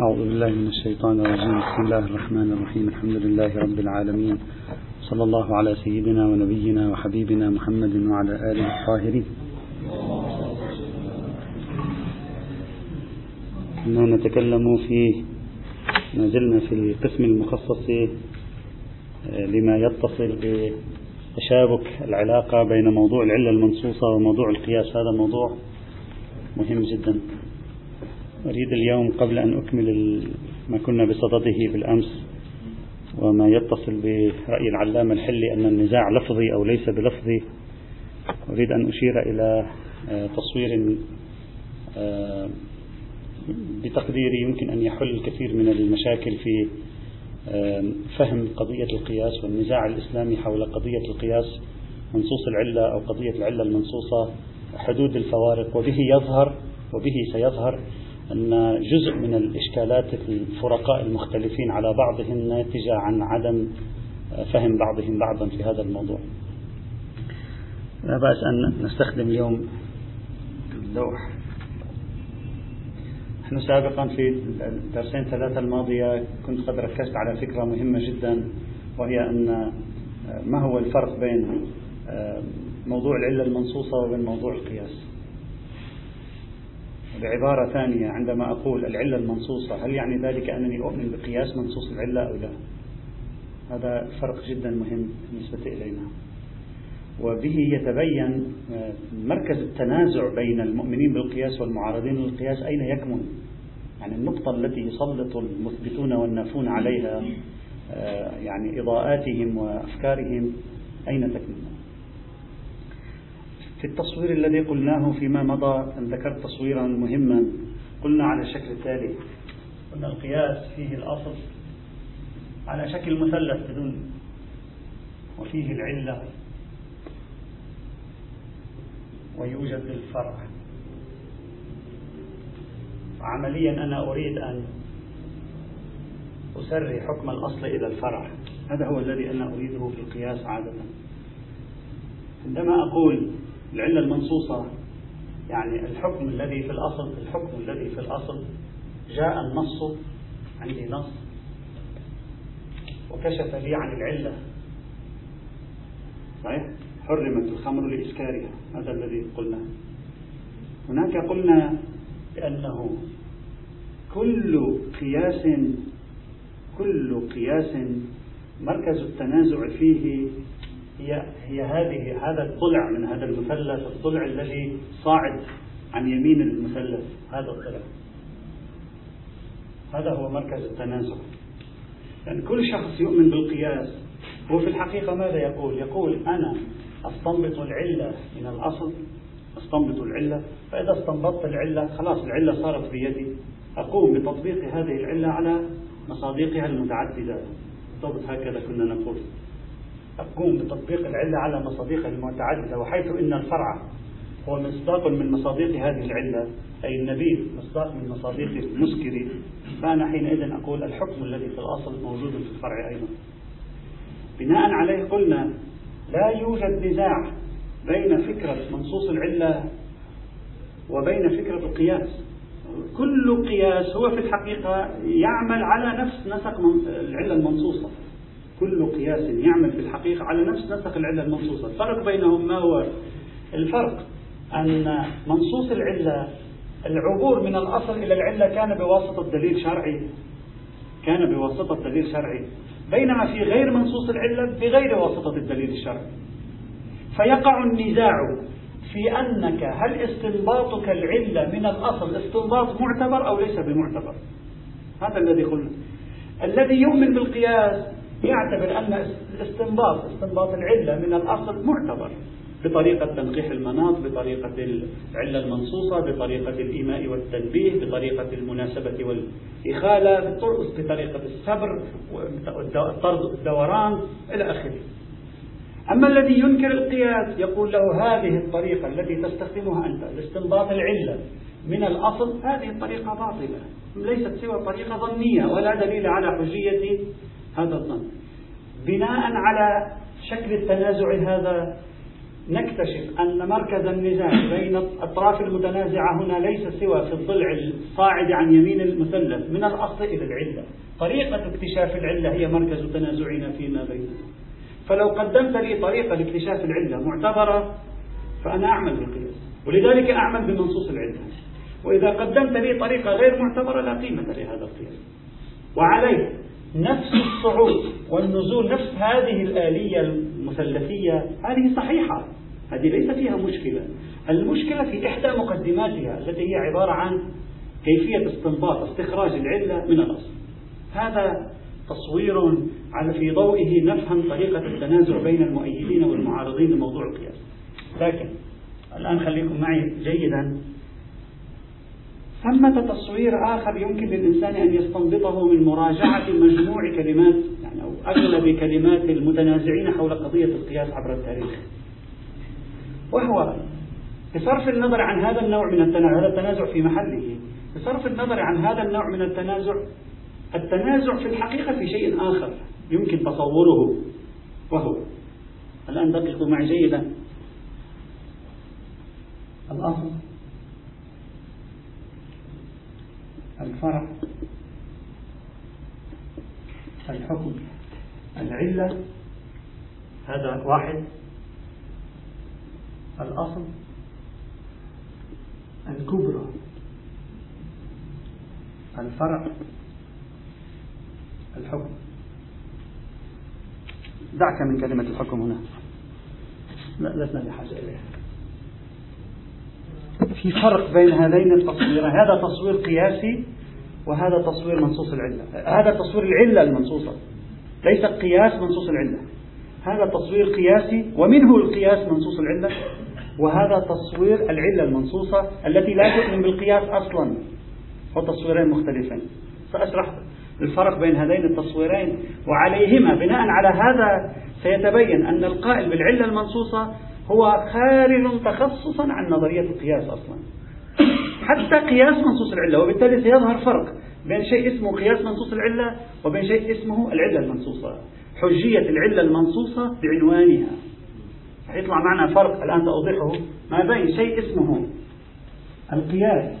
أعوذ بالله من الشيطان الرجيم. بسم الله الرحمن الرحيم. الحمد لله رب العالمين. صلى الله على سيدنا ونبينا وحبيبنا محمد وعلى آله الطاهرين. كنا نتكلم في ما زلنا في القسم المخصص لما يتصل بتشابك العلاقة بين موضوع العلة المنصوصة وموضوع القياس. هذا موضوع مهم جدا. أريد اليوم قبل أن أكمل ما كنا بصدده بالأمس وما يتصل برأي العلامة الحلي أن النزاع لفظي أو ليس بلفظي أريد أن أشير إلى آه، تصوير آه، بتقديري يمكن أن يحل الكثير من المشاكل في آه، فهم قضية القياس والنزاع الإسلامي حول قضية القياس منصوص العلة أو قضية العلة المنصوصة حدود الفوارق وبه يظهر وبه سيظهر أن جزء من الإشكالات الفرقاء المختلفين على بعضهم ناتجة عن عدم فهم بعضهم بعضا في هذا الموضوع. لا بأس أن نستخدم اليوم اللوح. نحن سابقا في الدرسين ثلاثة الماضية كنت قد ركزت على فكرة مهمة جدا وهي أن ما هو الفرق بين موضوع العلة المنصوصة وبين موضوع القياس؟ بعبارة ثانية عندما أقول العلة المنصوصة هل يعني ذلك أنني أؤمن بقياس منصوص العلة أو لا؟ هذا فرق جدا مهم بالنسبة إلينا. وبه يتبين آه، مركز التنازع بين المؤمنين بالقياس والمعارضين للقياس أين يكمن؟ يعني النقطة التي يسلط المثبتون والنافون عليها آه، يعني إضاءاتهم وأفكارهم أين تكمن؟ في التصوير الذي قلناه فيما مضى أن ذكرت تصويرا مهما. قلنا على الشكل التالي قلنا القياس فيه الأصل على شكل مثلث بدون وفيه العلة ويوجد الفرع. عمليا أنا أريد أن أسري حكم الأصل إلى الفرع. هذا هو الذي أنا أريده في القياس عادة. عندما أقول العلة المنصوصة يعني الحكم الذي في الأصل الحكم الذي في الأصل جاء النص عندي نص وكشف لي عن العلة. صحيح؟ حرمت الخمر لإسكارها هذا الذي قلنا. هناك قلنا بأنه كل قياس كل قياس مركز التنازع فيه هي هي هذه هذا الضلع من هذا المثلث الضلع الذي صاعد عن يمين المثلث هذا الضلع هذا هو مركز التنازع. يعني كل شخص يؤمن بالقياس. هو في الحقيقة ماذا يقول؟ يقول أنا أستنبط العلة من الأصل أستنبط العلة فإذا استنبطت العلة خلاص العلة صارت بيدي. أقوم بتطبيق هذه العلة على مصادقها المتعددة. بالضبط هكذا كنا نقول. تقوم بتطبيق العلة على مصادقها المتعددة وحيث إن الفرع هو مصداق من مصادق هذه العلة أي النبيذ مصداق من مصادق المسكر. فأنا حينئذ أقول الحكم الذي في الأصل موجود في الفرع أيضا. بناء عليه قلنا لا يوجد نزاع بين فكرة منصوص العلة وبين فكرة القياس. كل قياس هو في الحقيقة يعمل على نفس نسق العلة المنصوصة. كل قياس يعمل في الحقيقة على نفس نسق العلة المنصوصة. الفرق بينهم ما هو الفرق؟ أن منصوص العلة العبور من الأصل إلى العلة كان بواسطة دليل شرعي. كان بواسطة دليل شرعي. بينما في غير منصوص العلة بغير واسطة الدليل الشرعي. فيقع النزاع في أنك هل استنباطك العلة من الأصل استنباط معتبر أو ليس بمعتبر؟ هذا الذي قلنا. الذي يؤمن بالقياس يعتبر أن الاستنباط استنباط العلة من الأصل معتبر. بطريقة تنقيح المناط بطريقة العلة المنصوصة بطريقة الإيماء والتنبيه بطريقة المناسبة والإخالة بطريقة الصبر الطرد الدوران إلى آخره. أما الذي ينكر القياس يقول له هذه الطريقة التي تستخدمها أنت لاستنباط العلة من الأصل هذه الطريقة باطلة. ليست سوى طريقة ظنية ولا دليل على حجية هذا الظن. بناء على شكل التنازع هذا نكتشف أن مركز النزاع بين الأطراف المتنازعة هنا ليس سوى في الضلع الصاعد عن يمين المثلث من الأصل إلى العلة. طريقة اكتشاف العلة هي مركز تنازعنا فيما بيننا. فلو قدمت لي طريقة لاكتشاف العلة معتبرة فأنا أعمل بالقياس. ولذلك أعمل بمنصوص العلة. وإذا قدمت لي طريقة غير معتبرة لا قيمة لهذا القياس. وعليه نفس الصعود والنزول نفس هذه الآلية المثلثية هذه صحيحة. هذه ليس فيها مشكلة. المشكلة في إحدى مقدماتها التي هي عبارة عن كيفية استنباط استخراج العلة من الأصل. هذا تصوير على في ضوئه نفهم طريقة التنازع بين المؤيدين والمعارضين لموضوع القياس. لكن الآن خليكم معي جيدا ثمة تصوير آخر يمكن للإنسان أن يستنبطه من مراجعة مجموع كلمات يعني أو أغلب كلمات المتنازعين حول قضية القياس عبر التاريخ. وهو بصرف النظر عن هذا النوع من التنازع هذا التنازع في محله. بصرف النظر عن هذا النوع من التنازع التنازع في الحقيقة في شيء آخر يمكن تصوره. وهو الآن دققوا معي جيدا. الأصل. الفرع الحكم العلة هذا واحد. الأصل الكبرى. الفرع الحكم. دعك من كلمة الحكم هنا. لا لسنا بحاجة إليها. في فرق بين هذين التصويرين. هذا تصوير قياسي وهذا تصوير منصوص العلة. هذا تصوير العلة المنصوصة ليس قياس منصوص العلة. هذا تصوير قياسي ومنه القياس منصوص العلة وهذا تصوير العلة المنصوصة التي لا تؤمن بالقياس أصلا وتصويرين مختلفين. سأشرح الفرق بين هذين التصويرين وعليهما. بناء على هذا سيتبين أن القائل بالعلة المنصوصة هو خارج تخصصا عن نظرية القياس أصلا. حتى قياس منصوص العلة وبالتالي سيظهر فرق بين شيء اسمه قياس منصوص العلة وبين شيء اسمه العلة المنصوصة. حجية العلة المنصوصة بعنوانها. يطلع معنا فرق الآن سأوضحه. ما بين شيء اسمه القياس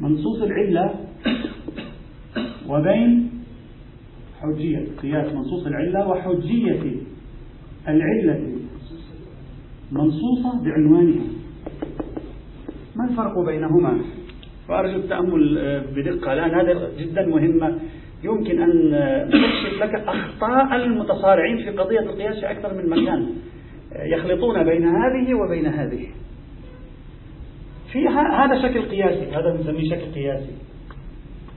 منصوص العلة وبين حجية قياس منصوص العلة وحجية العلة منصوصة بعنوانها. ما الفرق بينهما؟ وأرجو التأمل آه، بدقة. الآن هذا جدا مهمة. يمكن أن تكشف لك أخطاء المتصارعين في قضية القياس في أكثر من مكان. آه، يخلطون بين هذه وبين هذه. في هذا شكل قياسي. هذا نسميه شكل قياسي.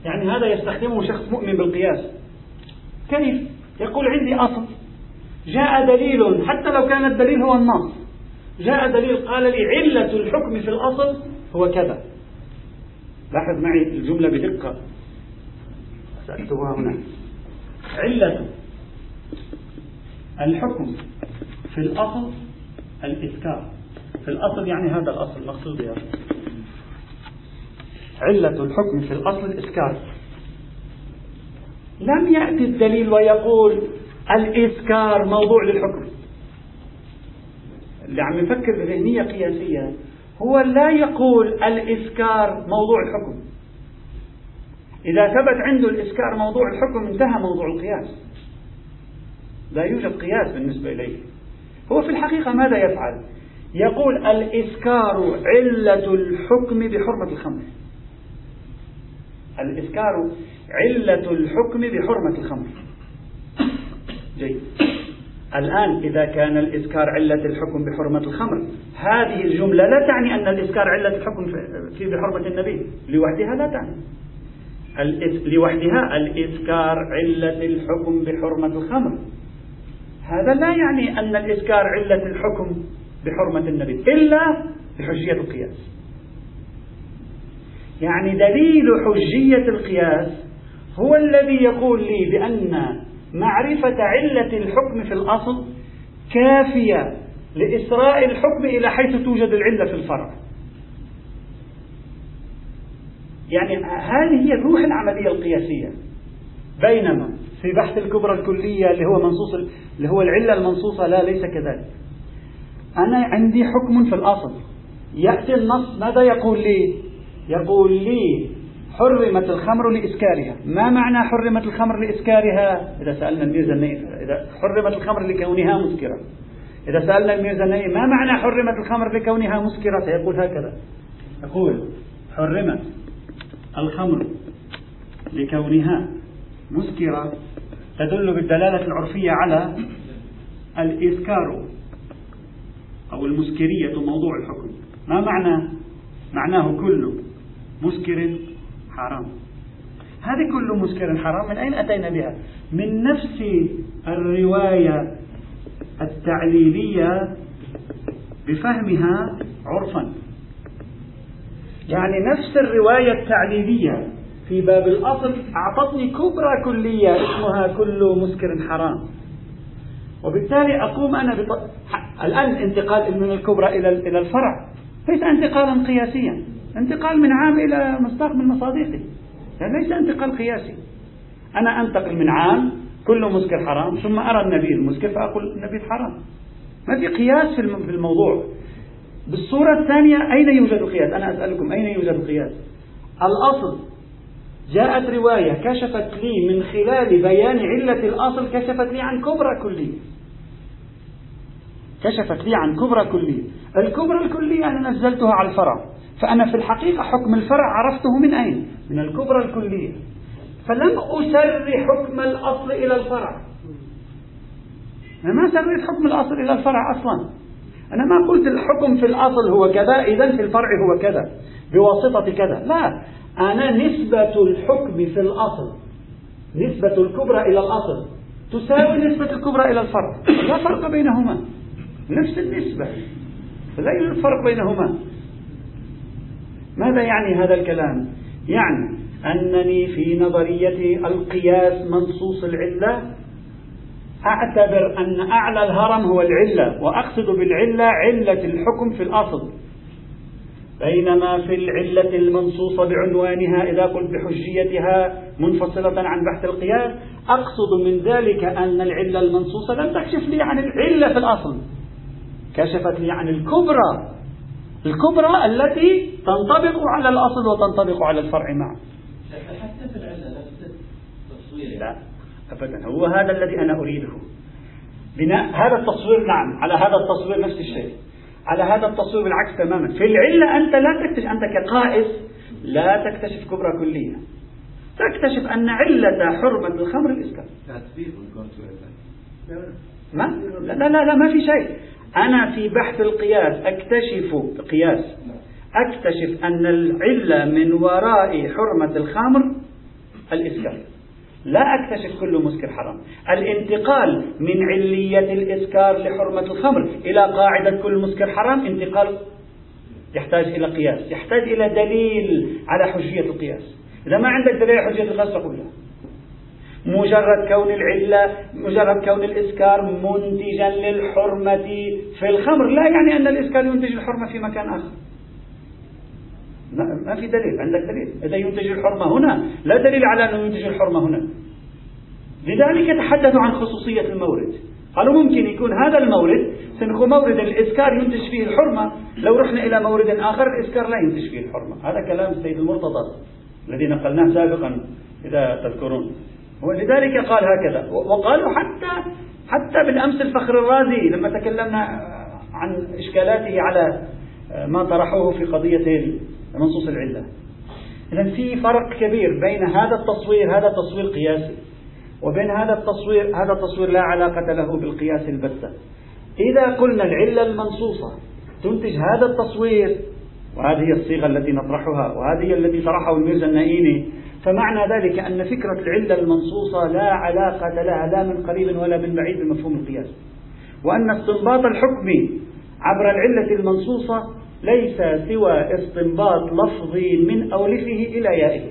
يعني هذا يستخدمه شخص مؤمن بالقياس. كيف؟ يقول عندي أصل. جاء دليل حتى لو كان الدليل هو النص. جاء دليل قال لي علة الحكم في الأصل هو كذا. لاحظ معي الجملة بدقة. سأكتبها هنا. علة الحكم في الأصل الإذكار في الأصل يعني هذا الأصل مقصود يا علة الحكم في الأصل الإذكار لم يأتي الدليل ويقول الإذكار موضوع للحكم. اللي عم يفكر بذهنية قياسية هو لا يقول الإذكار موضوع الحكم. إذا ثبت عنده الإذكار موضوع الحكم انتهى موضوع القياس. لا يوجد قياس بالنسبة إليه. هو في الحقيقة ماذا يفعل؟ يقول الإذكار علة الحكم بحرمة الخمر. الإذكار علة الحكم بحرمة الخمر. جيد. الآن إذا كان الإذكار علة الحكم بحرمة الخمر هذه الجملة لا تعني أن الإذكار علة الحكم في بحرمة النبي لوحدها لا تعني. لوحدها الإذكار علة الحكم بحرمة الخمر. هذا لا يعني أن الإذكار علة الحكم بحرمة النبي إلا بحجية القياس. يعني دليل حجية القياس هو الذي يقول لي بأن معرفة علة الحكم في الأصل كافية لإسراء الحكم إلى حيث توجد العلة في الفرع. يعني هذه هي روح العملية القياسية. بينما في بحث الكبرى الكلية اللي هو منصوص اللي هو العلة المنصوصة لا ليس كذلك. أنا عندي حكم في الأصل. يأتي النص ماذا يقول لي؟ يقول لي حرمت الخمر لإسكارها. ما معنى حرمت الخمر لإسكارها؟ إذا سألنا الميرزا إذا حرمت الخمر لكونها مسكرة. إذا سألنا الميرزا ما معنى حرمت الخمر لكونها مسكرة؟ سيقول هكذا. يقول حرمت الخمر لكونها مسكرة تدل بالدلالة العرفية على الإسكار أو المسكرية موضوع الحكم. ما معنى؟ معناه كل مسكر حرام. هذه كل مسكر حرام. من أين أتينا بها؟ من نفس الرواية التعليلية بفهمها عرفا. يعني نفس الرواية التعليلية في باب الأصل أعطتني كبرى كلية اسمها كل مسكر حرام. وبالتالي أقوم أنا بط... الآن انتقال من الكبرى إلى إلى الفرع. ليس انتقالا قياسيا. انتقال من عام إلى مصداق من مصادقه يعني ليس انتقال قياسي. أنا أنتقل من عام كل مسكر حرام ثم أرى النبيذ مسكر فأقول النبيذ حرام. ما في قياس في الموضوع. بالصورة الثانية أين يوجد قياس؟ أنا أسألكم أين يوجد قياس؟ الأصل. جاءت رواية كشفت لي من خلال بيان علة الأصل كشفت لي عن كبرى كلية. كشفت لي عن كبرى كلية. الكبرى الكلية أنا نزلتها على الفرع. فأنا في الحقيقة حكم الفرع عرفته من أين؟ من الكبرى الكلية. فلم أسر حكم الأصل إلى الفرع. أنا ما سريت حكم الأصل إلى الفرع أصلا. أنا ما قلت الحكم في الأصل هو كذا إذا في الفرع هو كذا. بواسطة كذا. لا. أنا نسبة الحكم في الأصل نسبة الكبرى إلى الأصل تساوي نسبة الكبرى إلى الفرع. لا فرق بينهما. نفس النسبة. لا يوجد فرق بينهما. ماذا يعني هذا الكلام؟ يعني أنني في نظرية القياس منصوص العلة. أعتبر أن أعلى الهرم هو العلة وأقصد بالعلة علة الحكم في الأصل. بينما في العلة المنصوصة بعنوانها إذا قلت بحجيتها منفصلة عن بحث القياس أقصد من ذلك أن العلة المنصوصة لم تكشف لي عن العلة في الأصل. كشفت لي عن الكبرى. الكبرى التي تنطبق على الأصل وتنطبق على الفرع معا حتى في العلة نفس التصوير؟ لا أبدا. هو هذا الذي أنا أريده. بناء هذا التصوير نعم على هذا التصوير نفس الشيء. على هذا التصوير بالعكس تماما. في العلة أنت لا تكتشف أنت كقائس لا تكتشف كبرى كلية تكتشف أن علة حرمة الخمر الإسكار ما؟ لا لا لا ما في شيء. أنا في بحث القياس أكتشف قياس أكتشف أن العلة من وراء حرمة الخمر الإسكار لا أكتشف كل مسكر حرام الانتقال من علية الإسكار لحرمة الخمر إلى قاعدة كل مسكر حرام انتقال يحتاج إلى قياس يحتاج إلى دليل على حجية القياس. إذا ما عندك دليل على حجية القياس فقل لا. مجرد كون العلة مجرد كون الإسكار منتجا للحرمة في الخمر. لا يعني أن الإسكار ينتج الحرمة في مكان آخر. ما في دليل عندك دليل. إذا ينتج الحرمة هنا لا دليل على أنه ينتج الحرمة هنا. لذلك تحدثوا عن خصوصية المورد. قالوا ممكن يكون هذا المورد سنكون مورد الإسكار ينتج فيه الحرمة. لو رحنا إلى مورد آخر الإسكار لا ينتج فيه الحرمة. هذا كلام السيد المرتضى الذي نقلناه سابقا إذا تذكرون. ولذلك قال هكذا. وقالوا حتى حتى بالأمس الفخر الرازي لما تكلمنا عن إشكالاته على ما طرحوه في قضية منصوص العلة. إذا في فرق كبير بين هذا التصوير هذا تصوير قياسي وبين هذا التصوير هذا التصوير لا علاقة له بالقياس البتة. إذا قلنا العلة المنصوصة تنتج هذا التصوير وهذه الصيغة التي نطرحها وهذه التي طرحه الميرزا النائيني فمعنى ذلك أن فكرة العلة المنصوصة لا علاقة لها لا من قريب ولا من بعيد بمفهوم القياس. وأن استنباط الحكم عبر العلة المنصوصة ليس سوى استنباط لفظي من أولفه إلى يائه.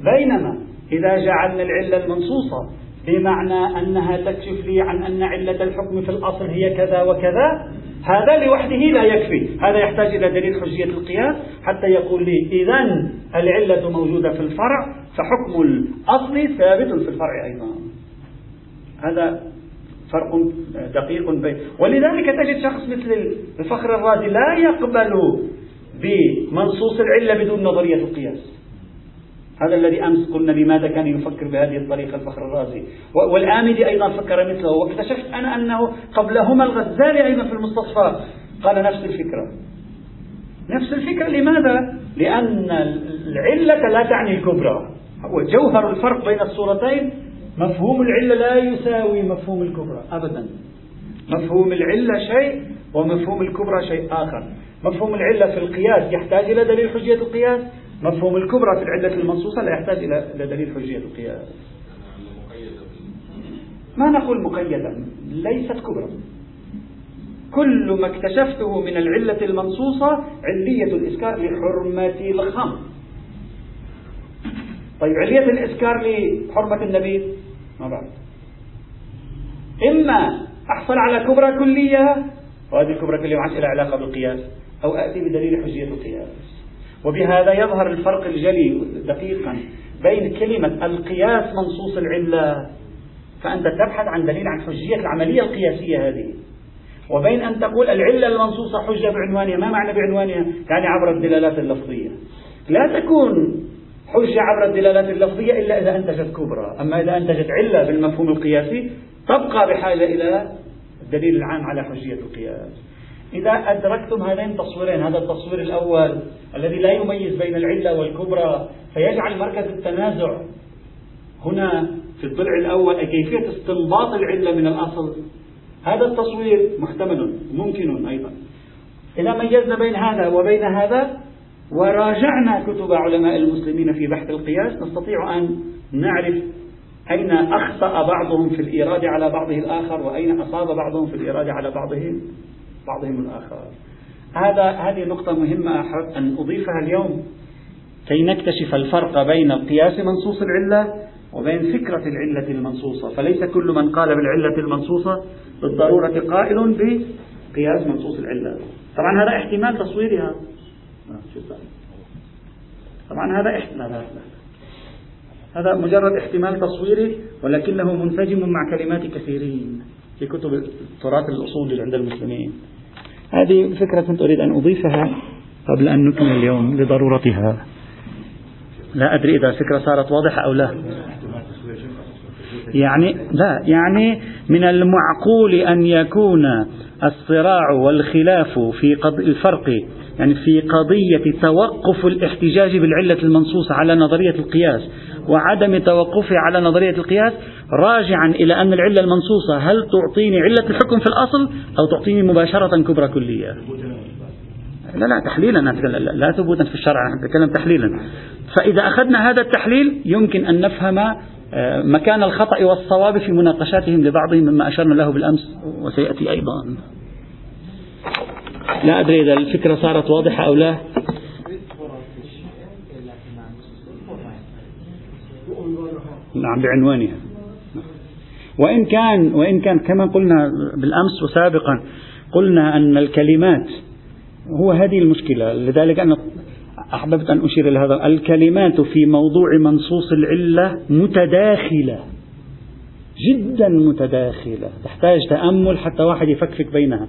بينما إذا جعلنا العلة المنصوصة بمعنى أنها تكشف لي عن أن علة الحكم في الأصل هي كذا وكذا هذا لوحده لا يكفي. هذا يحتاج إلى دليل حجية القياس حتى يقول لي إذا العلة موجودة في الفرع فحكم الأصل ثابت في الفرع أيضا. هذا فرق دقيق بين ولذلك تجد شخص مثل الفخر الرازي لا يقبل بمنصوص العلة بدون نظرية القياس. هذا الذي أمس قلنا لماذا كان يفكر بهذه الطريقة الفخر الرازي. والآمدي أيضا فكر مثله. واكتشفت أنا أنه قبلهما الغزالي أيضا في المستصفى قال نفس الفكرة. نفس الفكرة. لماذا؟ لأن العلة لا تعني الكبرى. وجوهر الفرق بين الصورتين. مفهوم العلة لا يساوي مفهوم الكبرى. أبدا. مفهوم العلة شيء ومفهوم الكبرى شيء آخر. مفهوم العلة في القياس يحتاج إلى دليل حجية القياس. مفهوم الكبرى في العلة المنصوصة لا يحتاج إلى دليل حجية القياس. ما نقول مقيدا؟ ليست كبرى. كل ما اكتشفته من العلة المنصوصة علية الإسكار لحرمة الخمر. طيب علية الإسكار لحرمة النبيذ ما بعد. إما أحصل على كبرى كلية وهذه الكبرى كلية ما لها علاقة بالقياس أو أتي بدليل حجية القياس. وبهذا يظهر الفرق الجلي دقيقا بين كلمة القياس منصوص العلة فأنت تبحث عن دليل عن حجية العملية القياسية هذه. وبين أن تقول العلة المنصوصة حجة بعنوانها ما معنى بعنوانها؟ يعني عبر الدلالات اللفظية. لا تكون حجة عبر الدلالات اللفظية إلا إذا أنتجت كبرى. أما إذا أنتجت علة بالمفهوم القياسي تبقى بحاجة إلى الدليل العام على حجية القياس. إذا أدركتم هذين التصويرين هذا التصوير الأول الذي لا يميز بين العلة والكبرى فيجعل مركز التنازع هنا في الضلع الأول كيفية استنباط العلة من الأصل. هذا التصوير محتمل ممكن أيضا. إذا ميزنا بين هذا وبين هذا وراجعنا كتب علماء المسلمين في بحث القياس نستطيع أن نعرف أين أخطأ بعضهم في الإيراد على بعضه الآخر وأين أصاب بعضهم في الإيراد على بعضهم. بعضهم الآخر هذا هذه نقطة مهمة أحب أن أضيفها اليوم. كي نكتشف الفرق بين القياس منصوص العلة وبين فكرة العلة المنصوصة. فليس كل من قال بالعلة المنصوصة بالضرورة قائل بقياس منصوص العلة. طبعا هذا احتمال تصويرها طبعا هذا احتمال هذا مجرد احتمال تصويري ولكنه منسجم مع كلمات كثيرين. في كتب التراث الأصولي عند المسلمين. هذه فكرة كنت أريد أن أضيفها قبل أن نكمل اليوم لضرورتها. لا أدري إذا الفكرة صارت واضحة أو لا. يعني لا يعني من المعقول أن يكون الصراع والخلاف في الفرق يعني في قضية توقف الاحتجاج بالعلة المنصوصة على نظرية القياس. وعدم توقفه على نظرية القياس راجعا إلى أن العلة المنصوصة هل تعطيني علة الحكم في الأصل أو تعطيني مباشرة كبرى كلية؟ لا لا تحليلا لا ثبوتا في الشرع نتكلم تحليلا. فإذا أخذنا هذا التحليل يمكن أن نفهم آه، مكان الخطأ والصواب في مناقشاتهم لبعضهم مما أشرنا له بالأمس وسيأتي أيضا. لا أدري إذا الفكرة صارت واضحة أو لا. نعم بعنوانها. وإن كان وإن كان كما قلنا بالأمس وسابقا قلنا أن الكلمات هو هذه المشكلة. لذلك أنا أحببت أن أشير إلى هذا. الكلمات في موضوع منصوص العلة متداخلة جدا متداخلة تحتاج تأمل حتى واحد يفكفك بينها.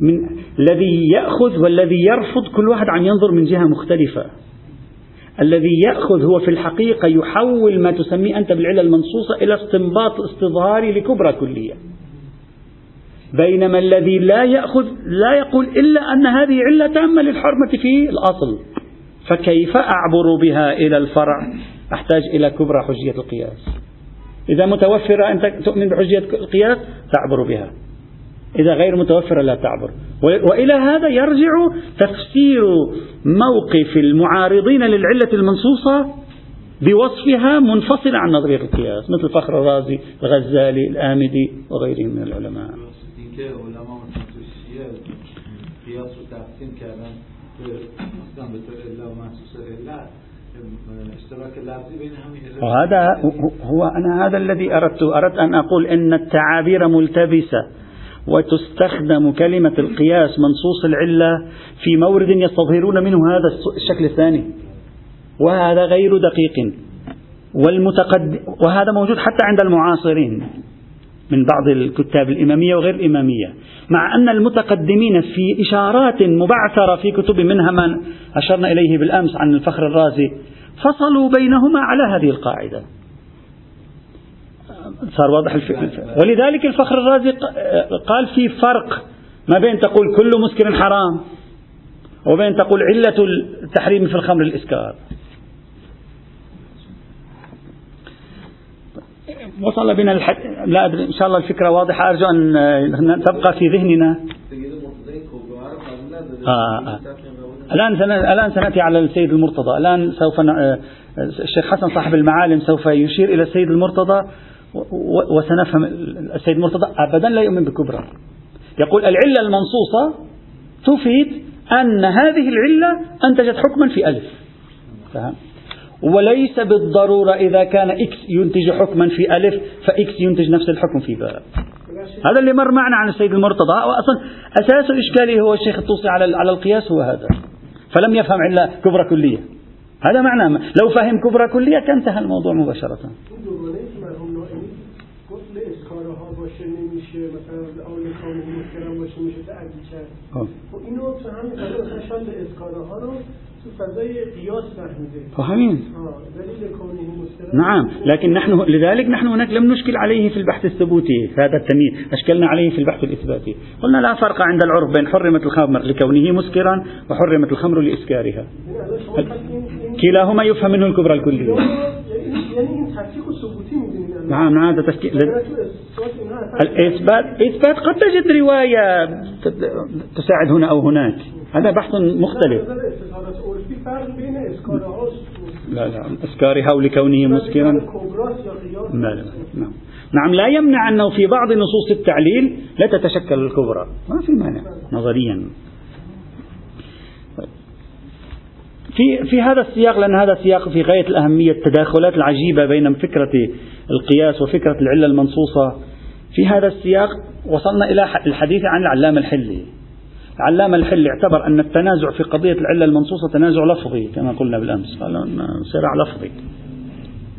من الذي يأخذ والذي يرفض كل واحد عم ينظر من جهة مختلفة. الذي يأخذ هو في الحقيقة يحول ما تسميه أنت بالعلة المنصوصة إلى استنباط استظهاري لكبرى كلية. بينما الذي لا يأخذ لا يقول إلا أن هذه علة تامة للحرمة في الأصل. فكيف أعبر بها إلى الفرع؟ أحتاج إلى كبرى حجية القياس. إذا متوفرة أنت تؤمن بحجية القياس تعبر بها. إذا غير متوفرة لا تعبر. وإلى هذا يرجع تفسير موقف المعارضين للعلة المنصوصة بوصفها منفصلة عن نظرية القياس مثل فخر الرازي الغزالي الآمدي وغيرهم من العلماء. وهذا هو أنا هذا الذي أردت أردت أن أقول أن التعابير ملتبسة. وتستخدم كلمة القياس منصوص العلة في مورد يستظهرون منه هذا الشكل الثاني. وهذا غير دقيق. والمتقد وهذا موجود حتى عند المعاصرين من بعض الكتاب الإمامية وغير الإمامية. مع أن المتقدمين في إشارات مبعثرة في كتب منها ما أشرنا إليه بالأمس عن الفخر الرازي فصلوا بينهما على هذه القاعدة. صار واضح الفكر ولذلك الفخر الرازي قال في فرق ما بين تقول كل مسكر حرام وبين تقول علة التحريم في الخمر الإسكار وصل بنا الحد... لا أدري إن شاء الله الفكرة واضحة أرجو أن تبقى في ذهننا آه آه. الآن سن... الآن سنأتي على السيد المرتضى الآن سوف. آه، الشيخ حسن صاحب المعالم سوف يشير إلى السيد المرتضى. وسنفهم السيد المرتضى أبدا لا يؤمن بكبرى. يقول العلة المنصوصة تفيد أن هذه العلة أنتجت حكما في ألف. فهم؟ وليس بالضرورة إذا كان X ينتج حكما في ألف ف X ينتج نفس الحكم في باء. هذا اللي مر معنا عن السيد المرتضى وأصلا أساس إشكاله هو الشيخ الطوسي على على القياس هو هذا. فلم يفهم إلا كبرى كلية. هذا معناه لو فهم كبرى كلية كان انتهى الموضوع مباشرة. اینو تو همین مثلا ها رو فهمين نعم. لكن نحن لذلك نحن هناك لم نشكل عليه في البحث الثبوتي هذا التمييز. أشكلنا عليه في البحث الإثباتي. قلنا لا فرق عند العرف بين حرمة الخمر لكونه مسكرا وحرمة الخمر لإسكارها. كلاهما يفهم منه الكبرى الكلية. نعم هذا تفكير الإثبات إثبات قد تجد رواية تساعد هنا أو هناك. هذا بحث مختلف. لا لا إسكارها ولكونه مسكرا. لا لا نعم. نعم لا يمنع أنه في بعض نصوص التعليل لا تتشكل الكبرى. ما في مانع نظريا. في في هذا السياق لأن هذا السياق في غاية الأهمية التداخلات العجيبة بين فكرة القياس وفكرة العلة المنصوصة. في هذا السياق وصلنا إلى الحديث عن العلامة الحلي. العلامة الحلي اعتبر أن التنازع في قضية العلة المنصوصة تنازع لفظي كما قلنا بالأمس. قال صراع لفظي.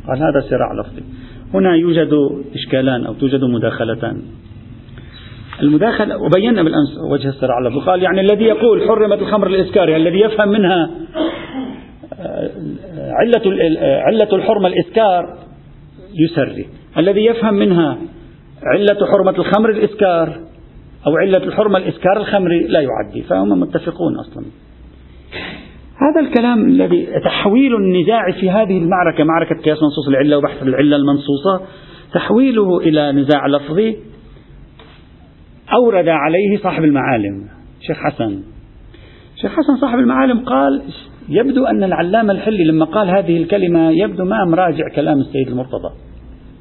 قال هذا صراع لفظي. هنا يوجد إشكالان أو توجد مداخلتان. المداخلة وبينا بالأمس وجه الصراع اللفظي. قال يعني الذي يقول حرمت الخمر الإسكاري الذي يفهم منها علة علة الحرمة الإسكار يسري. الذي يفهم منها علة حرمة الخمر الإسكار أو علة الحرمة الإسكار الخمري لا يعدي فهم متفقون أصلا. هذا الكلام الذي تحويل النزاع في هذه المعركة معركة قياس منصوص العلة وبحث العلة المنصوصة تحويله إلى نزاع لفظي أورد عليه صاحب المعالم شيخ حسن. شيخ حسن صاحب المعالم قال يبدو أن العلامة الحلي لما قال هذه الكلمة يبدو ما مراجع كلام السيد المرتضى.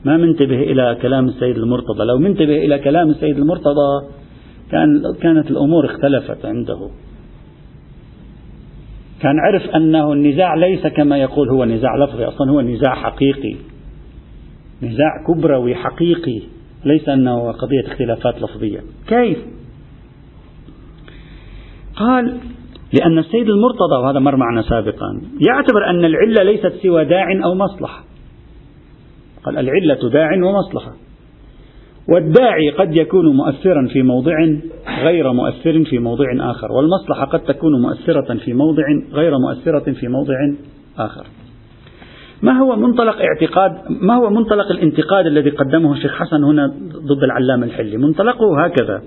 ما منتبه إلى كلام السيد المرتضى. لو منتبه إلى كلام السيد المرتضى كان كانت الأمور اختلفت عنده. كان عرف أنه النزاع ليس كما يقول هو نزاع لفظي أصلا هو نزاع حقيقي. نزاع كبروي حقيقي ليس أنه قضية اختلافات لفظية. كيف؟ قال لأن السيد المرتضى وهذا مر معنا سابقا يعتبر أن العلة ليست سوى داع أو مصلحة. قال العلة داع ومصلحة. والداعي قد يكون مؤثرا في موضع غير مؤثر في موضع آخر والمصلحة قد تكون مؤثرة في موضع غير مؤثرة في موضع آخر. ما هو منطلق اعتقاد ما هو منطلق الانتقاد الذي قدمه الشيخ حسن هنا ضد العلامة الحلي؟ منطلقه هكذا.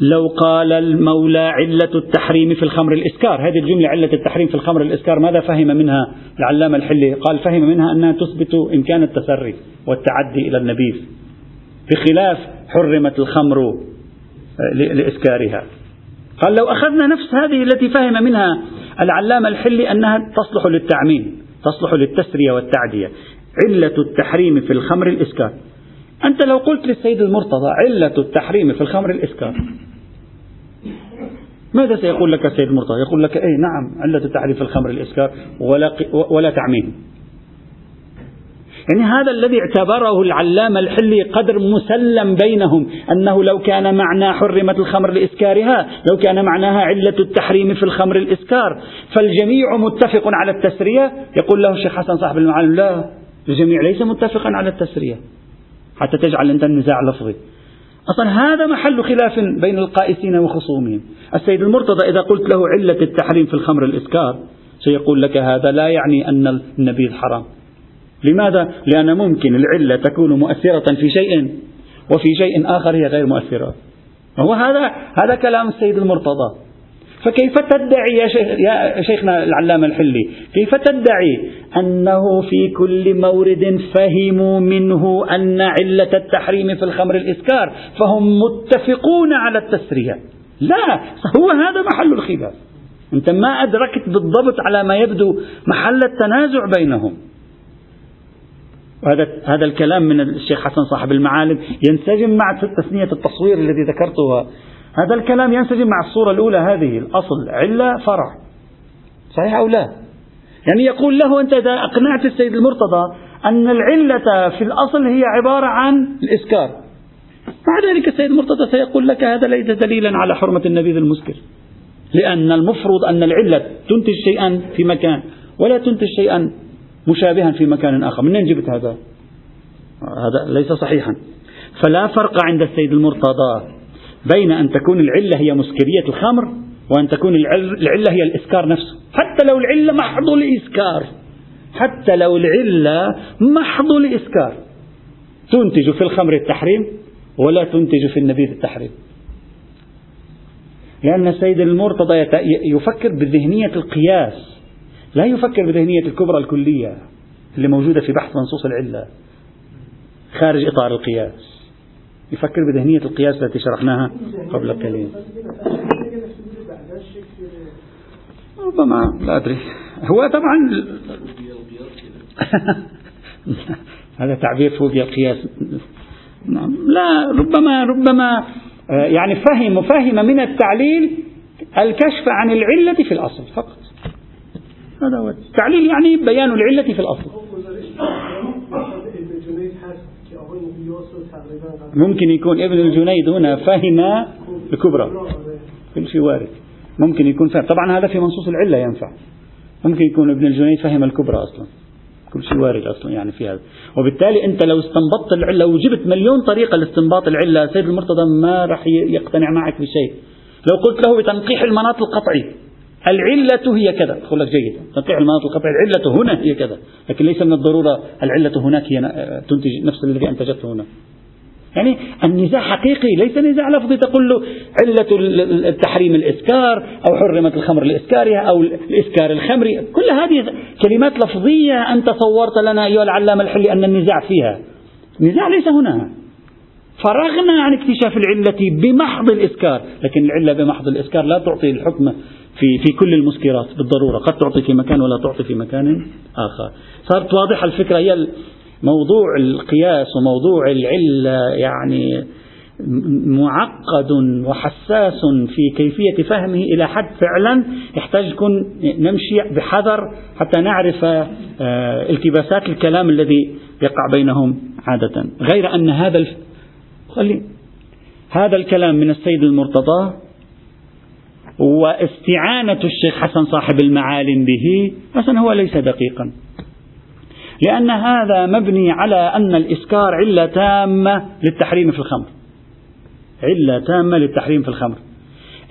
لو قال المولى علة التحريم في الخمر الإسكار. هذه الجملة علة التحريم في الخمر الإسكار ماذا فهم منها العلامة الحلي؟ قال فهم منها أنها تثبت إمكان التسري والتعدي إلى النبيذ بخلاف حرمت الخمر آه، لإسكارها. قال لو أخذنا نفس هذه التي فهم منها العلامة الحلي أنها تصلح للتعميم تصلح للتسرية والتعدية. علة التحريم في الخمر الإسكار. أنت لو قلت للسيد المرتضى علة التحريم في الخمر الإسكار ماذا سيقول لك السيد المرتضى؟ يقول لك أي نعم علة التحريم في الخمر الإسكار ولا, ولا تعميم. يعني هذا الذي اعتبره العلامة الحلي قدر مسلم بينهم أنه لو كان معنى حرمة الخمر لإسكارها لو كان معناها علة التحريم في الخمر الإسكار. فالجميع متفق على التسرية. يقول له الشيخ حسن صاحب المعلم لا الجميع ليس متفقا على التسرية. حتى تجعل أنت النزاع لفظي. أصلا هذا محل خلاف بين القائسين وخصومهم. السيد المرتضى إذا قلت له علة التحريم في الخمر الإسكار سيقول لك هذا لا يعني أن النبيذ حرام لماذا؟ لأن ممكن العلة تكون مؤثرة في شيء وفي شيء آخر هي غير مؤثرة. هو هذا هذا كلام السيد المرتضى. فكيف تدعي يا, شيخ يا شيخنا العلامة الحلي؟ كيف تدعي أنه في كل مورد فهموا منه أن علة التحريم في الخمر الإسكار فهم متفقون على التسرية لا هو هذا محل الخلاف. أنت ما أدركت بالضبط على ما يبدو محل التنازع بينهم. وهذا هذا الكلام من الشيخ حسن صاحب المعالم ينسجم مع تثنية التصوير الذي ذكرتها. هذا الكلام ينسجم مع الصورة الأولى هذه الأصل علة فرع. صحيح أو لا؟ يعني يقول له أنت إذا أقنعت السيد المرتضى أن العلة في الأصل هي عبارة عن الإسكار. مع ذلك السيد المرتضى سيقول لك هذا ليس دليلا على حرمة النبيذ المسكر. لأن المفروض أن العلة تنتج شيئا في مكان ولا تنتج شيئا مشابها في مكان آخر. من أين جبت هذا؟ هذا ليس صحيحا. فلا فرق عند السيد المرتضى. بين أن تكون العلة هي مسكرية الخمر وأن تكون العلة هي الإسكار نفسه. حتى لو العلة محض الإسكار. حتى لو العلة محض الإسكار. تنتج في الخمر التحريم ولا تنتج في النبيذ التحريم. لأن السيد المرتضى يفكر بذهنية القياس. لا يفكر بذهنية الكبرى الكلية اللي موجودة في بحث منصوص العلة. خارج إطار القياس. يفكر بذهنية القياس التي شرحناها قبل قليل. ربما لا أدري. هو طبعا هذا تعبير فوبيا القياس. نعم. لا ربما ربما آه، يعني فهم فهم من التعليل الكشف عن العلة في الأصل فقط. هذا هو التعليل يعني بيان العلة في الأصل. ممكن يكون ابن الجنيد هنا فهم الكبرى كل شيء وارد. ممكن يكون فهم. طبعا هذا في منصوص العلة ينفع. ممكن يكون ابن الجنيد فهم الكبرى أصلا. كل شيء وارد أصلا يعني في هذا. وبالتالي أنت لو استنبطت العلة وجبت مليون طريقة لاستنباط العلة سيد المرتضى ما راح يقتنع معك بشيء. لو قلت له بتنقيح المناط القطعي العلة هي كذا. تقول لك جيد. تنقيح المناط القطعي العلة هنا هي كذا. لكن ليس من الضرورة العلة هناك هي تنتج نفس الذي أنتجته هنا. يعني النزاع حقيقي ليس نزاع لفظي تقول له علة التحريم الإسكار أو حرمت الخمر لإسكارها أو الإسكار الخمري كل هذه كلمات لفظية أنت صورت لنا أيها العلامة الحلي أن النزاع فيها. النزاع ليس هنا. فرغنا عن اكتشاف العلة بمحض الإسكار. لكن العلة بمحض الإسكار لا تعطي الحكم في, في كل المسكرات بالضرورة قد تعطي في مكان ولا تعطي في مكان آخر صارت واضحة الفكرة هي موضوع القياس وموضوع العلة يعني معقد وحساس في كيفية فهمه إلى حد فعلا يحتاج يكون نمشي بحذر حتى نعرف آه، التباسات الكلام الذي يقع بينهم عادة غير أن هذا. خلي هذا الكلام من السيد المرتضى واستعانة الشيخ حسن صاحب المعالم به أصلا هو ليس دقيقا. لأن هذا مبني على أن الإسكار علة تامة للتحريم في الخمر. علة تامة للتحريم في الخمر.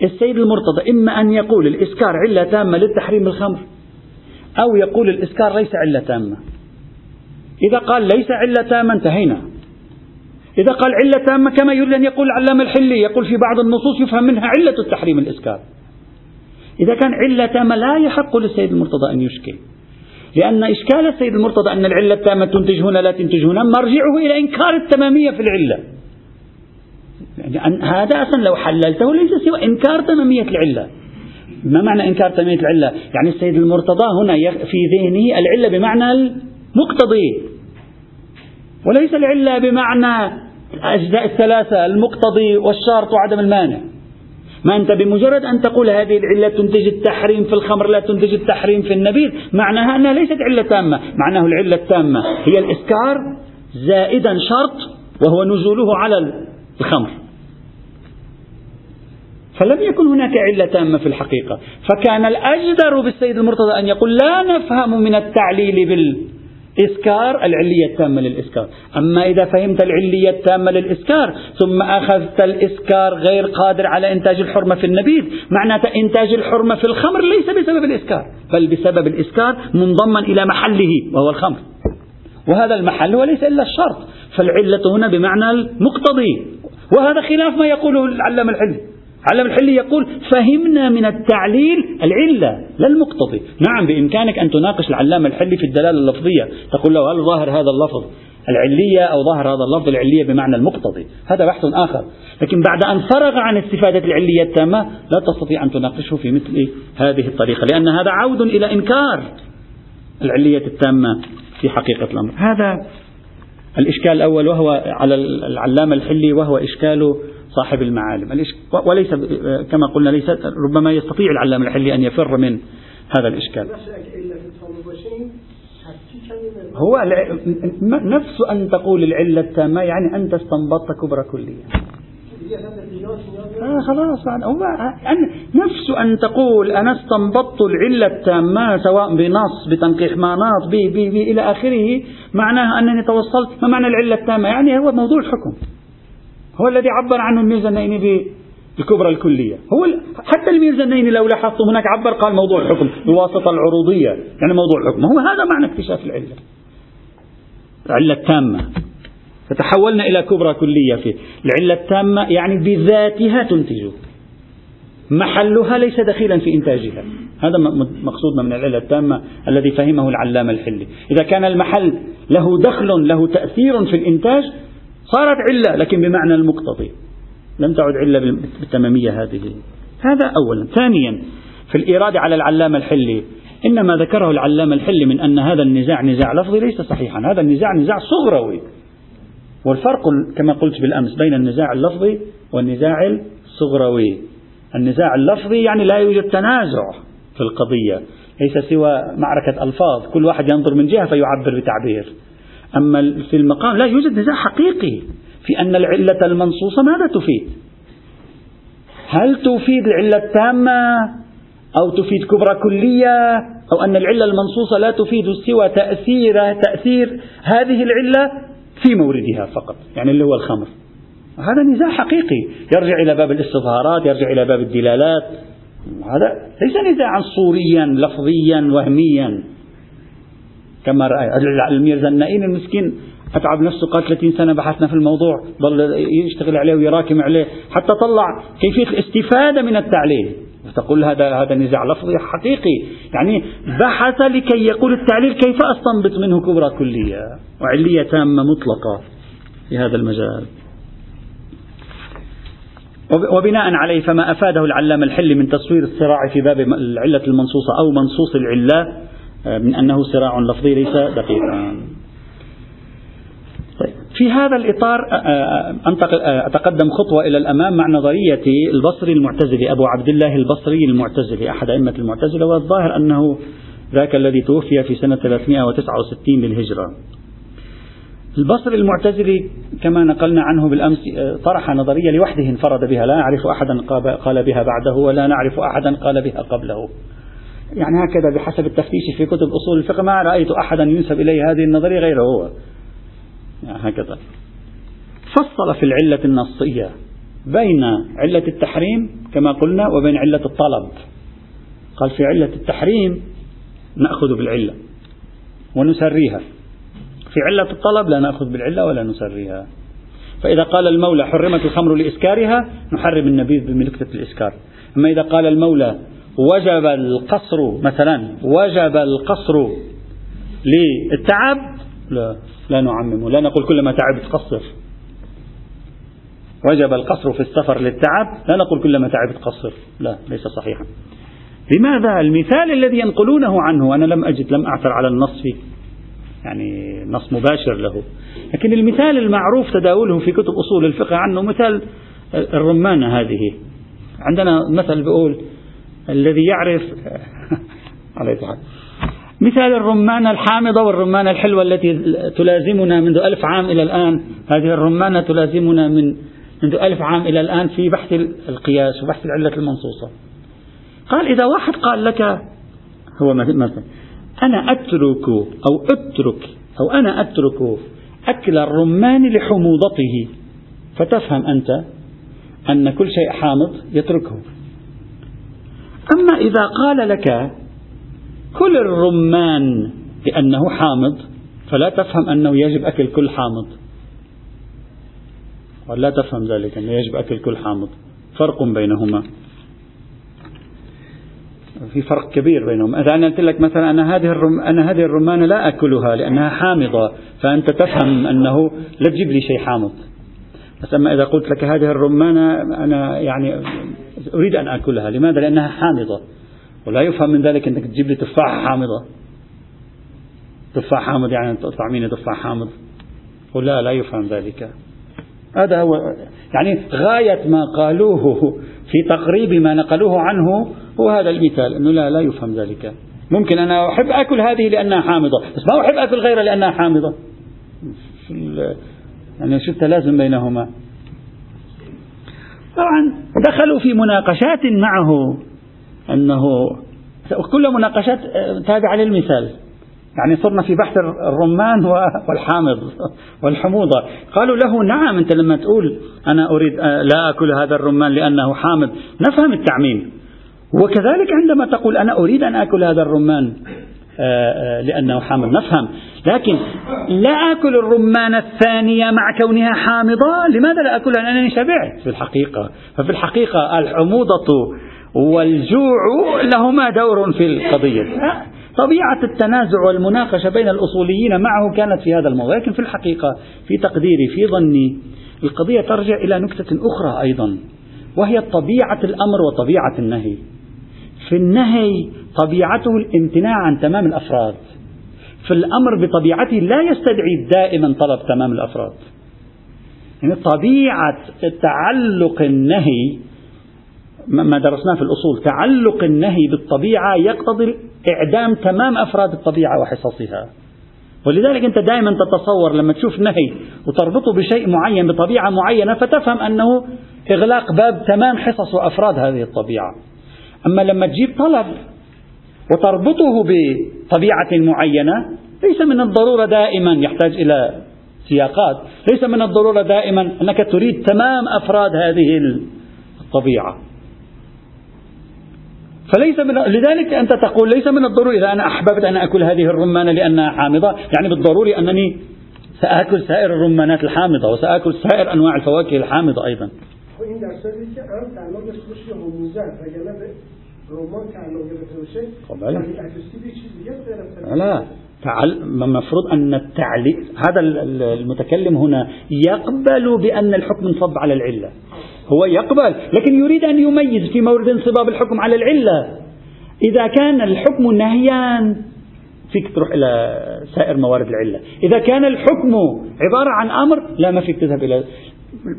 السيد المرتضى إما أن يقول الإسكار علة تامة للتحريم الخمر أو يقول الإسكار ليس علة تامة. إذا قال ليس علة تامة انتهينا. إذا قال علة تامة كما يريد أن يقول العلامة الحلي يقول في بعض النصوص يفهم منها علة التحريم الإسكار. إذا كان علة تامة لا يحق للسيد المرتضى أن يشكل. لأن إشكال السيد المرتضى أن العلة التامة تنتج هنا لا تنتج هنا مرجعه إلى إنكار التمامية في العلة. هذا أصلا لو حللته ليس سوى إنكار تمامية العلة. ما معنى إنكار تمامية العلة؟ يعني السيد المرتضى هنا في ذهنه العلة بمعنى المقتضي. وليس العلة بمعنى الأجزاء الثلاثة المقتضي والشرط وعدم المانع. ما أنت بمجرد أن تقول هذه العلة تنتج التحريم في الخمر لا تنتج التحريم في النبيذ. معناها أنها ليست علة تامة. معناه العلة التامة هي الإسكار زائدا شرط وهو نزوله على الخمر. فلم يكن هناك علة تامة في الحقيقة. فكان الأجدر بالسيد المرتضى أن يقول لا نفهم من التعليل إسكار العلية التامة للإسكار. أما إذا فهمت العلية التامة للإسكار ثم أخذت الإسكار غير قادر على إنتاج الحرمة في النبيذ معناته إنتاج الحرمة في الخمر ليس بسبب الإسكار بل بسبب الإسكار منضما إلى محله وهو الخمر. وهذا المحل هو ليس إلا الشرط فالعلة هنا بمعنى المقتضي. وهذا خلاف ما يقوله العلم الحلي علم الحلي يقول فهمنا من التعليل العلة لا المقتضي. نعم بإمكانك أن تناقش العلامة الحلي في الدلالة اللفظية. تقول له هل ظاهر هذا اللفظ العلية أو ظاهر هذا اللفظ العلية بمعنى المقتضي؟ هذا بحث آخر. لكن بعد أن فرغ عن استفادة العلية التامة لا تستطيع أن تناقشه في مثل هذه الطريقة لأن هذا عود إلى إنكار العلية التامة في حقيقة الأمر. هذا الإشكال الأول وهو على العلامة الحلي وهو إشكال صاحب المعالم. وليس كما قلنا ليس ربما يستطيع العلامة الحلي أن يفر من هذا الإشكال. هو نفس أن تقول العلة التامة يعني أنت استنبطت كبرى كلية. آه خلاص. هو نفس أن تقول أنا استنبطت العلة التامة سواء بنص بتنقيح ما نص بي بي بي إلى آخره معناها أنني توصلت ما معنى العلة التامة؟ يعني هو موضوع الحكم. هو الذي عبر عنه الميرزا النائيني بالكبرى الكلية. هو حتى الميرزا النائيني لو لاحظتم هناك عبر قال موضوع الحكم بواسطة العروضية يعني موضوع الحكم. هو هذا معنى اكتشاف العلة. العلة التامة. فتحولنا إلى كبرى كلية في العلة التامة يعني بذاتها تنتج. محلها ليس دخيلا في إنتاجها. هذا مقصودنا من العلة التامة الذي فهمه العلامة الحلي. إذا كان المحل له دخل له تأثير في الإنتاج صارت علة لكن بمعنى المقتضي. لم تعد علة بالتمامية هذه. هذا أولا. ثانيا في الإرادة على العلامة الحلي إنما ذكره العلامة الحلي من أن هذا النزاع نزاع لفظي ليس صحيحا. هذا النزاع نزاع صغروي. والفرق كما قلت بالأمس بين النزاع اللفظي والنزاع الصغروي. النزاع اللفظي يعني لا يوجد تنازع في القضية. ليس سوى معركة ألفاظ. كل واحد ينظر من جهة فيعبر بتعبير. أما في المقام لا يوجد نزاع حقيقي في أن العلة المنصوصة ماذا تفيد؟ هل تفيد العلة التامة أو تفيد كبرى كلية أو أن العلة المنصوصة لا تفيد سوى تأثير تأثير هذه العلة في موردها فقط يعني اللي هو الخمر. هذا نزاع حقيقي يرجع إلى باب الاستظهارات يرجع إلى باب الدلالات. هذا ليس نزاعا صوريا لفظيا وهميا. كما رأي. الميرزا النائين المسكين أتعب نفسه قال 30 سنة بحثنا في الموضوع ظل يشتغل عليه ويراكم عليه حتى طلع كيفية الاستفادة من التعليل تقول هذا هذا نزاع لفظي حقيقي. يعني بحث لكي يقول التعليل كيف أستنبط منه كبرى كلية؟ وعلية تامة مطلقة في هذا المجال. وبناء عليه فما أفاده العلامة الحلي من تصوير الصراع في باب العلة المنصوصة أو منصوص العلة من أنه صراع لفظي ليس دقيقا. طيب في هذا الإطار آه، آه، أتقدم خطوة إلى الأمام مع نظرية البصري المعتزلي أبو عبد الله البصري المعتزلي أحد أئمة المعتزلة والظاهر أنه ذاك الذي توفي في سنة 369 للهجرة البصري المعتزلي كما نقلنا عنه بالأمس طرح نظرية لوحده انفرد بها لا نعرف أحدا قال بها بعده ولا نعرف أحدا قال بها قبله. يعني هكذا بحسب التفتيش في كتب أصول الفقه ما رأيت أحدا ينسب إليه هذه النظرية غيره هو. يعني هكذا. فصل في العلة النصية بين علة التحريم كما قلنا وبين علة الطلب. قال في علة التحريم نأخذ بالعلة ونسريها. في علة الطلب لا نأخذ بالعلة ولا نسريها. فإذا قال المولى حرمت الخمر لإسكارها نحرم النبيذ بملكة الإسكار. أما إذا قال المولى وجب القصر مثلا وجب القصر للتعب؟ لا لا نعممه لا نقول كلما تعبت قصر. وجب القصر في السفر للتعب؟ لا نقول كلما تعبت قصر لا ليس صحيحا. لماذا المثال الذي ينقلونه عنه؟ أنا لم أجد لم أعثر على النص فيه يعني نص مباشر له. لكن المثال المعروف تداوله في كتب أصول الفقه عنه مثال الرمانة هذه. عندنا مثل بيقول الذي يعرف عليه مثال الرمانة الحامضة والرمانة الحلوة التي تلازمنا منذ ألف عام إلى الآن. هذه الرمانة تلازمنا من منذ ألف عام إلى الآن في بحث القياس وبحث العلة المنصوصة. قال إذا واحد قال لك هو مثلا أنا أترك أو أترك أو أنا أترك أكل الرمان لحموضته. فتفهم أنت أن كل شيء حامض يتركه. أما إذا قال لك كل الرمان لأنه حامض فلا تفهم أنه يجب أكل كل حامض. ولا تفهم ذلك أنه يجب أكل كل حامض. فرق بينهما. في فرق كبير بينهم إذا أنا قلت لك مثلا أنا هذه الرم... أنا هذه الرمانة لا أكلها لأنها حامضة فأنت تفهم أنه لا تجيب لي شيء حامض. أما إذا قلت لك هذه الرمانة أنا يعني أريد أن أكلها لماذا؟ لأنها حامضة. ولا يفهم من ذلك أنك تجيب لي تفاحة حامضة. تفاح حامض يعني تطعميني تفاح حامض. ولا لا يفهم ذلك. هذا هو يعني غاية ما قالوه في تقريب ما نقلوه عنه هو هذا المثال أنه لا لا يفهم ذلك. ممكن أنا أحب أكل هذه لأنها حامضة بس ما أحب أكل غيرها لأنها حامضة. يعني شو التلازم بينهما. طبعا دخلوا في مناقشات معه أنه كل مناقشات تابعة للمثال. يعني صرنا في بحث الرمان والحامض والحموضة. قالوا له نعم أنت لما تقول أنا أريد لا أكل هذا الرمان لأنه حامض نفهم التعميم. وكذلك عندما تقول أنا أريد أن أكل هذا الرمان لأنه حامض نفهم. لكن لا أكل الرمان الثانية مع كونها حامضة؟ لماذا لا أكلها؟ لأنني شبعت. في الحقيقة ففي الحقيقة الحموضة والجوع لهما دور في القضية. طبيعة التنازع والمناقشة بين الأصوليين معه كانت في هذا الموضوع. لكن في الحقيقة في تقديري في ظني القضية ترجع إلى نكتة أخرى أيضا وهي طبيعة الأمر وطبيعة النهي. في النهي طبيعته الامتناع عن تمام الأفراد. في الأمر بطبيعته لا يستدعي دائما طلب تمام الأفراد. يعني طبيعة تعلق النهي ما درسناه في الأصول تعلق النهي بالطبيعة يقتضي إعدام تمام أفراد الطبيعة وحصصها. ولذلك أنت دائما تتصور لما تشوف نهي وتربطه بشيء معين بطبيعة معينة فتفهم أنه إغلاق باب تمام حصص وأفراد هذه الطبيعة. أما لما تجيب طلب وتربطه بطبيعة معينة ليس من الضرورة دائما يحتاج إلى سياقات ليس من الضرورة دائما أنك تريد تمام أفراد هذه الطبيعة. فليس من لذلك أنت تقول ليس من الضروري إذا أنا أحببت أن أكل هذه الرمانة لأنها حامضة يعني بالضروري أنني سآكل سائر الرمانات الحامضة وسآكل سائر أنواع الفواكه الحامضة أيضا. لا. تعل... المفروض أن التعليق هذا المتكلم هنا يقبل بأن الحكم انصب على العلة. هو يقبل لكن يريد أن يميز في مورد انصباب الحكم على العلة. إذا كان الحكم نهيا فيك تروح إلى سائر موارد العلة. إذا كان الحكم عبارة عن أمر لا ما فيك تذهب إلى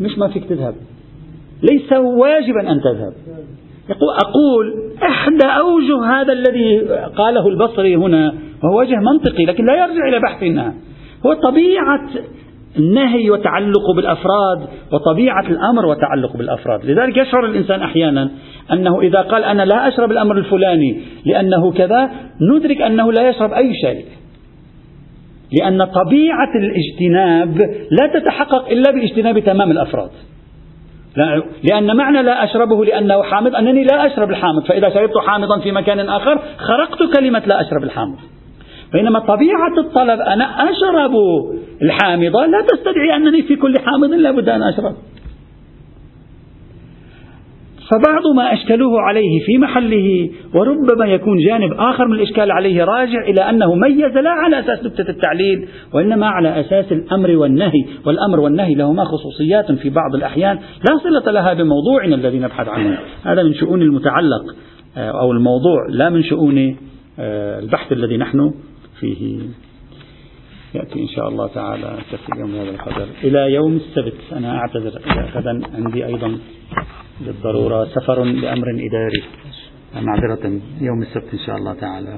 مش ما فيك تذهب. ليس واجبا أن تذهب. أقول إحدى أوجه هذا الذي قاله البصري هنا وهو وجه منطقي لكن لا يرجع إلى بحثنا هو طبيعة النهي وتعلق بالأفراد وطبيعة الأمر وتعلق بالأفراد، لذلك يشعر الإنسان أحيانا أنه إذا قال أنا لا أشرب الأمر الفلاني لأنه كذا ندرك أنه لا يشرب أي شيء. لأن طبيعة الاجتناب لا تتحقق إلا باجتناب تمام الأفراد. لأن معنى لا أشربه لأنه حامض أنني لا أشرب الحامض فإذا شربت حامضا في مكان آخر خرقت كلمة لا أشرب الحامض بينما طبيعة الطلب أنا أشرب. الحامضة لا تستدعي أنني في كل حامض لابد أن أشرب. فبعض ما أشكلوه عليه في محله وربما يكون جانب آخر من الإشكال عليه راجع إلى أنه ميز لا على أساس نكتة التعليل وإنما على أساس الأمر والنهي. والأمر والنهي لهما خصوصيات في بعض الأحيان. لا صلة لها بموضوعنا الذي نبحث عنه. هذا من شؤون المتعلق آه، أو الموضوع لا من شؤون آه، البحث الذي نحن فيه. يأتي إن شاء الله تعالى في اليوم هذا القدر. إلى يوم السبت أنا أعتذر غدا عندي أيضا بالضرورة سفر لأمر إداري. معذرة يوم السبت إن شاء الله تعالى.